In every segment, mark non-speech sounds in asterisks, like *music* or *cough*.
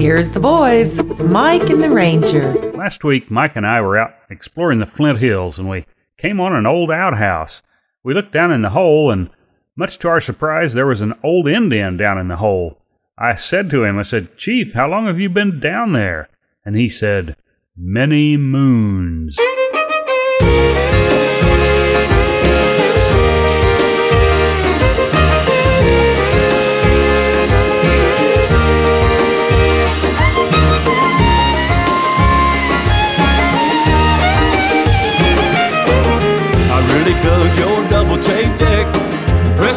Here's the boys, Mike and the Ranger. Last week, Mike and I were out exploring the Flint Hills and we came on an old outhouse. We looked down in the hole, and much to our surprise, there was an old Indian down in the hole. I said to him, I said, Chief, how long have you been down there? And he said, Many moons.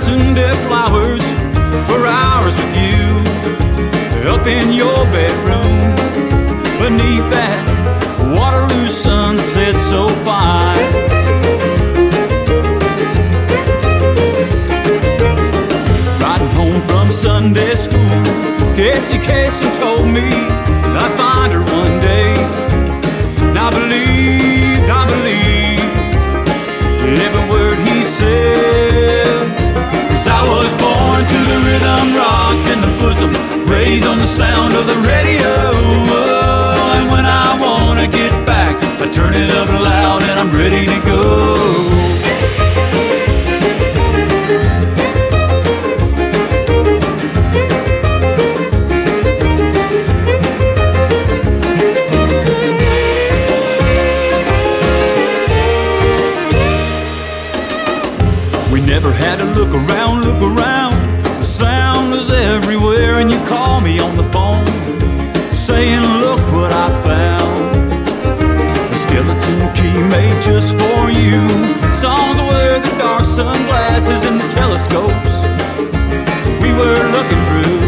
Dead flowers for hours with you. Up in your bedroom, beneath that Waterloo sunset so fine. Riding home from Sunday school, Casey Kasem told me I'd find her one day. Now believe, I believe every word he said. Cause I was born to the rhythm, rock in the bosom, raised on the sound of the radio. And when I wanna get back, I turn it up loud and I'm ready to go. Around, look around. The sound is everywhere, and you call me on the phone, saying, Look what I found. A skeleton key made just for you. Songs wear the dark sunglasses and the telescopes we were looking through.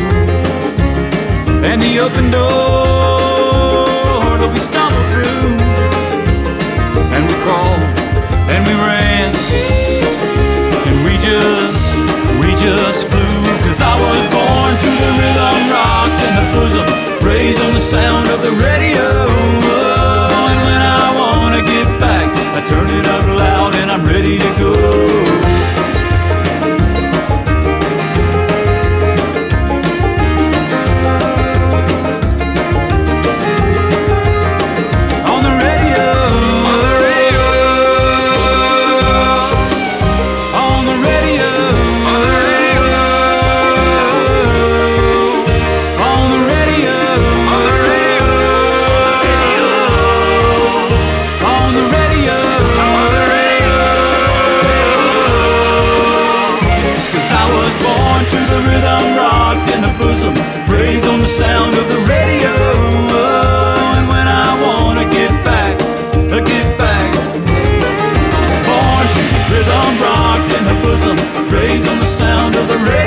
And the open door that we stumbled through. And we crawled and we ran Cause I was born to the rhythm, rocked in the bosom, bosom, raised on the sound of the radio. Oh, and when I wanna get back, I get back. Born to rhythm, rocked in the bosom, raised on the sound of the radio.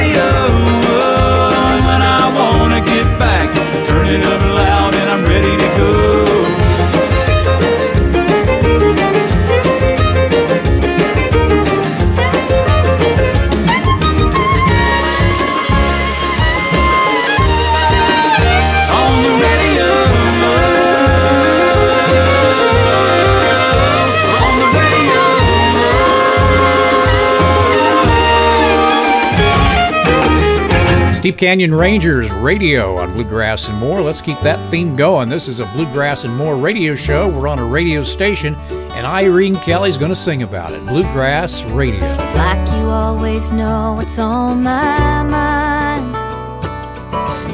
Steep Canyon Rangers Radio on Bluegrass and More. Let's keep that theme going. This is a Bluegrass and More radio show. We're on a radio station, and Irene Kelly's going to sing about it. Bluegrass Radio. It's like you always know what's on my mind.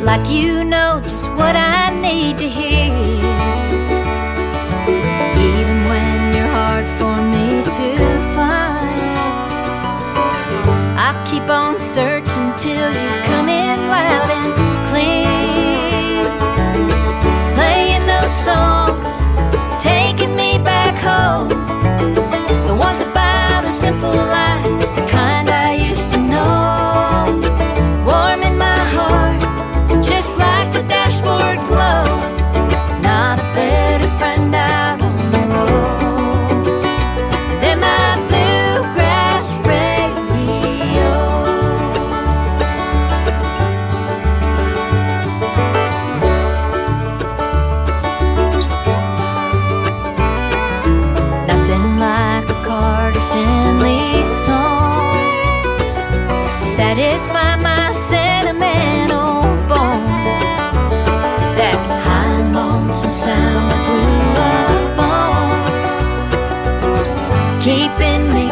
Like you know just what I need to hear. Even when you're hard for me to find. I keep on searching till you about a Deep in me.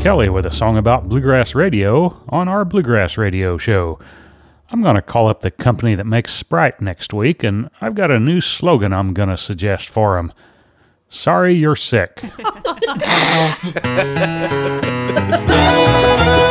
Kelly with a song about bluegrass radio on our Bluegrass Radio show. I'm going to call up the company that makes Sprite next week, and I've got a new slogan I'm going to suggest for them. Sorry you're sick. *laughs*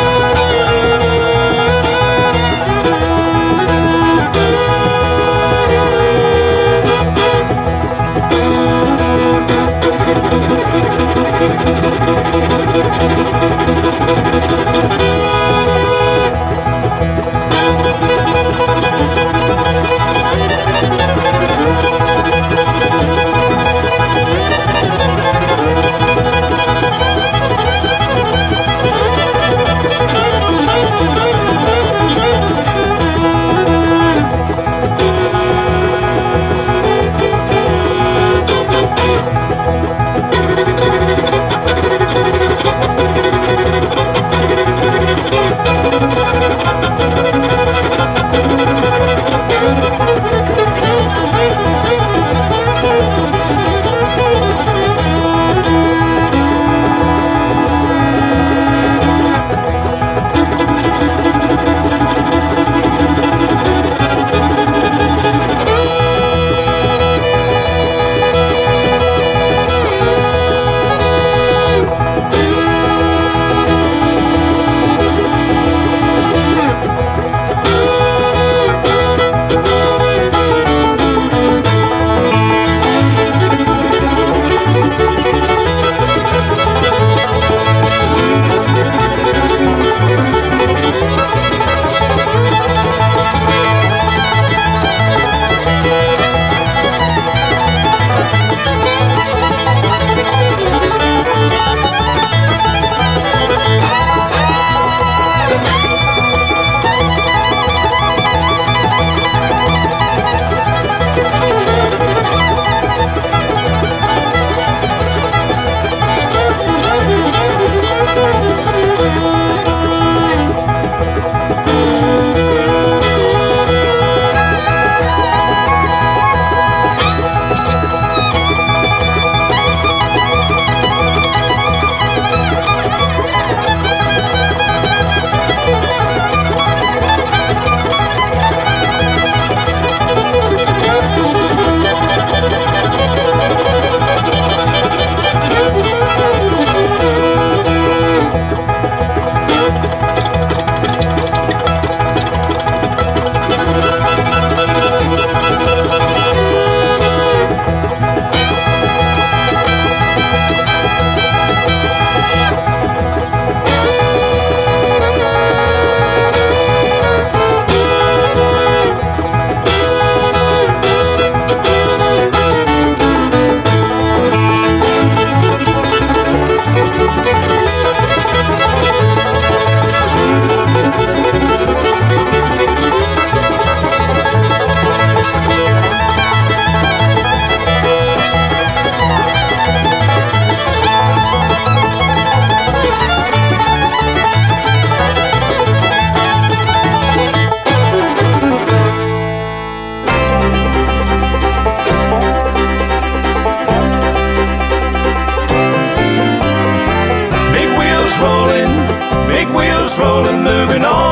rolling, moving on.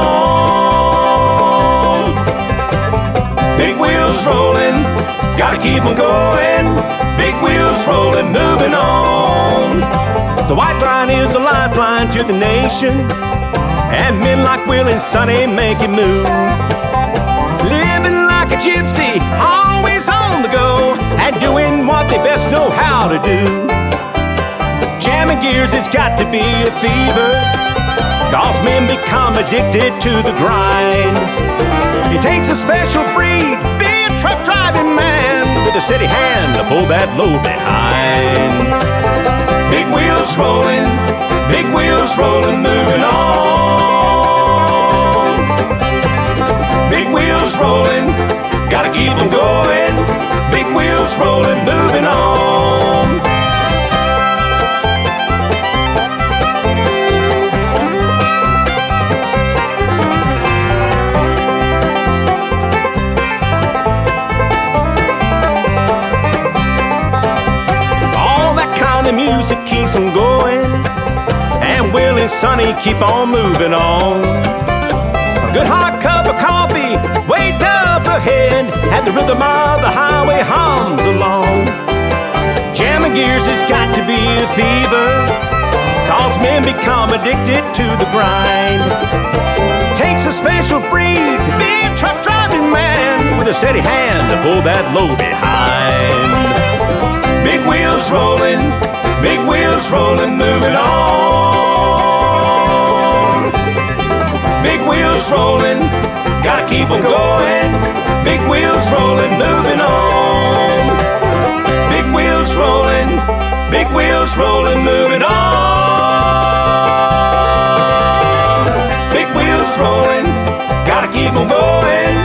Big wheels rolling, gotta keep 'em going. Big wheels rolling, moving on. The white line is a lifeline to the nation, and men like Will and Sonny make it move. Living like a gypsy, always on the go, and doing what they best know how to do. Jamming gears, it's got to be a fever. Cause men become addicted to the grind. It takes a special breed, be a truck driving man with a steady hand to pull that load behind. Big wheels rolling, big wheels rolling, moving on. Big wheels rolling, gotta keep 'em going. Big wheels rolling, moving on. Sunny, keep on moving on. A good hot cup of coffee, wait up ahead, and the rhythm of the highway hums along. Jamming gears has got to be a fever, cause men become addicted to the grind. Takes a special breed to be a truck driving man with a steady hand to pull that load behind. Big wheels rolling, big wheels rolling, moving on. Big wheels rolling, gotta keep 'em going. Big wheels rolling, moving on. Big wheels rolling, big wheels rolling, moving on. Big wheels rolling, gotta keep 'em going.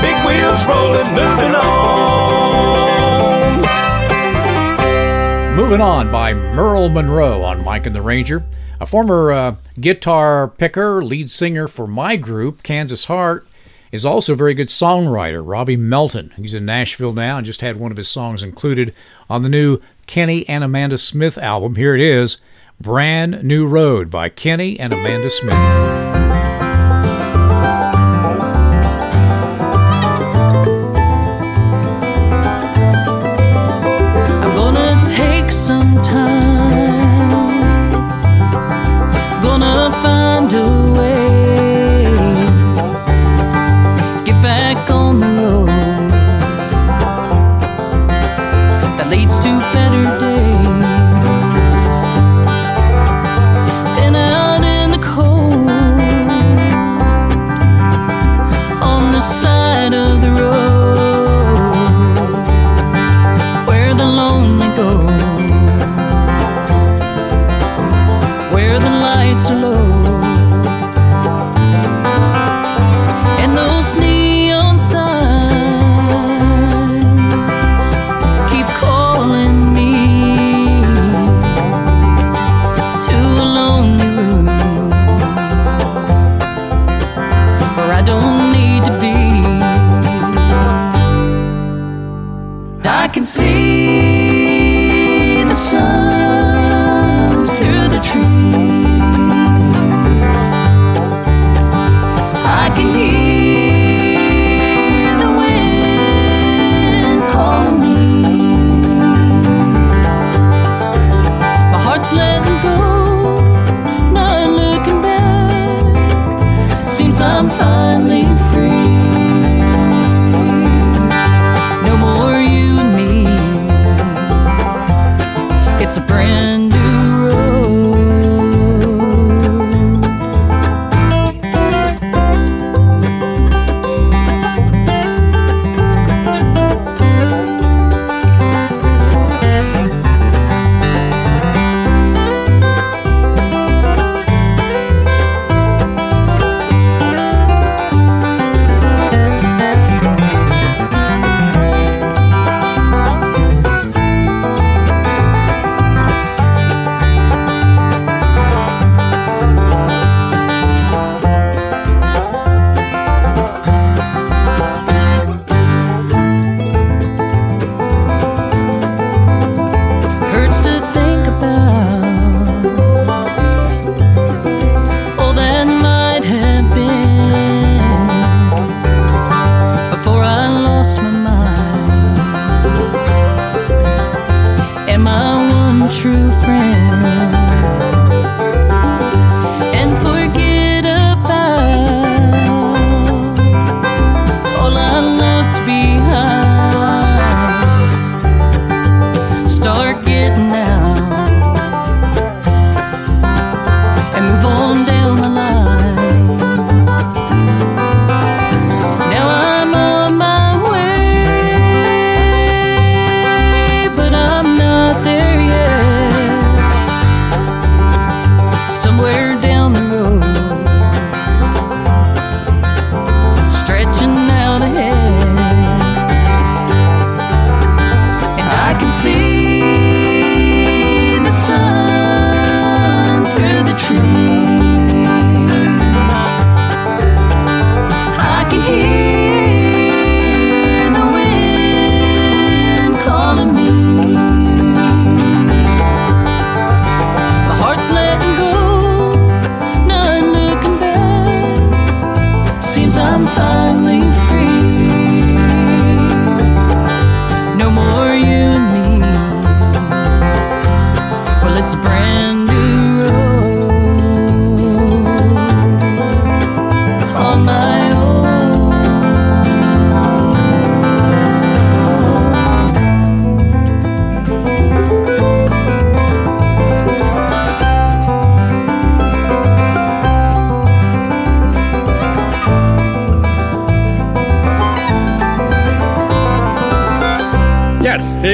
Big wheels rolling, moving on. Moving on by Merle Monroe on Mike and the Ranger. A former uh, guitar picker, lead singer for my group, Kansas Heart, is also a very good songwriter, Robbie Melton. He's in Nashville now and just had one of his songs included on the new Kenny and Amanda Smith album. Here it is Brand New Road by Kenny and Amanda Smith. Find a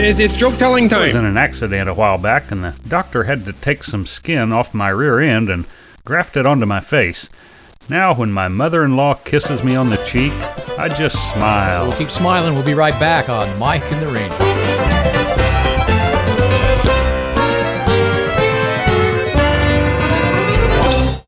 It's, it's joke telling time. I was in an accident a while back, and the doctor had to take some skin off my rear end and graft it onto my face. Now, when my mother in law kisses me on the cheek, I just smile. We'll keep smiling. We'll be right back on Mike and the Ranger.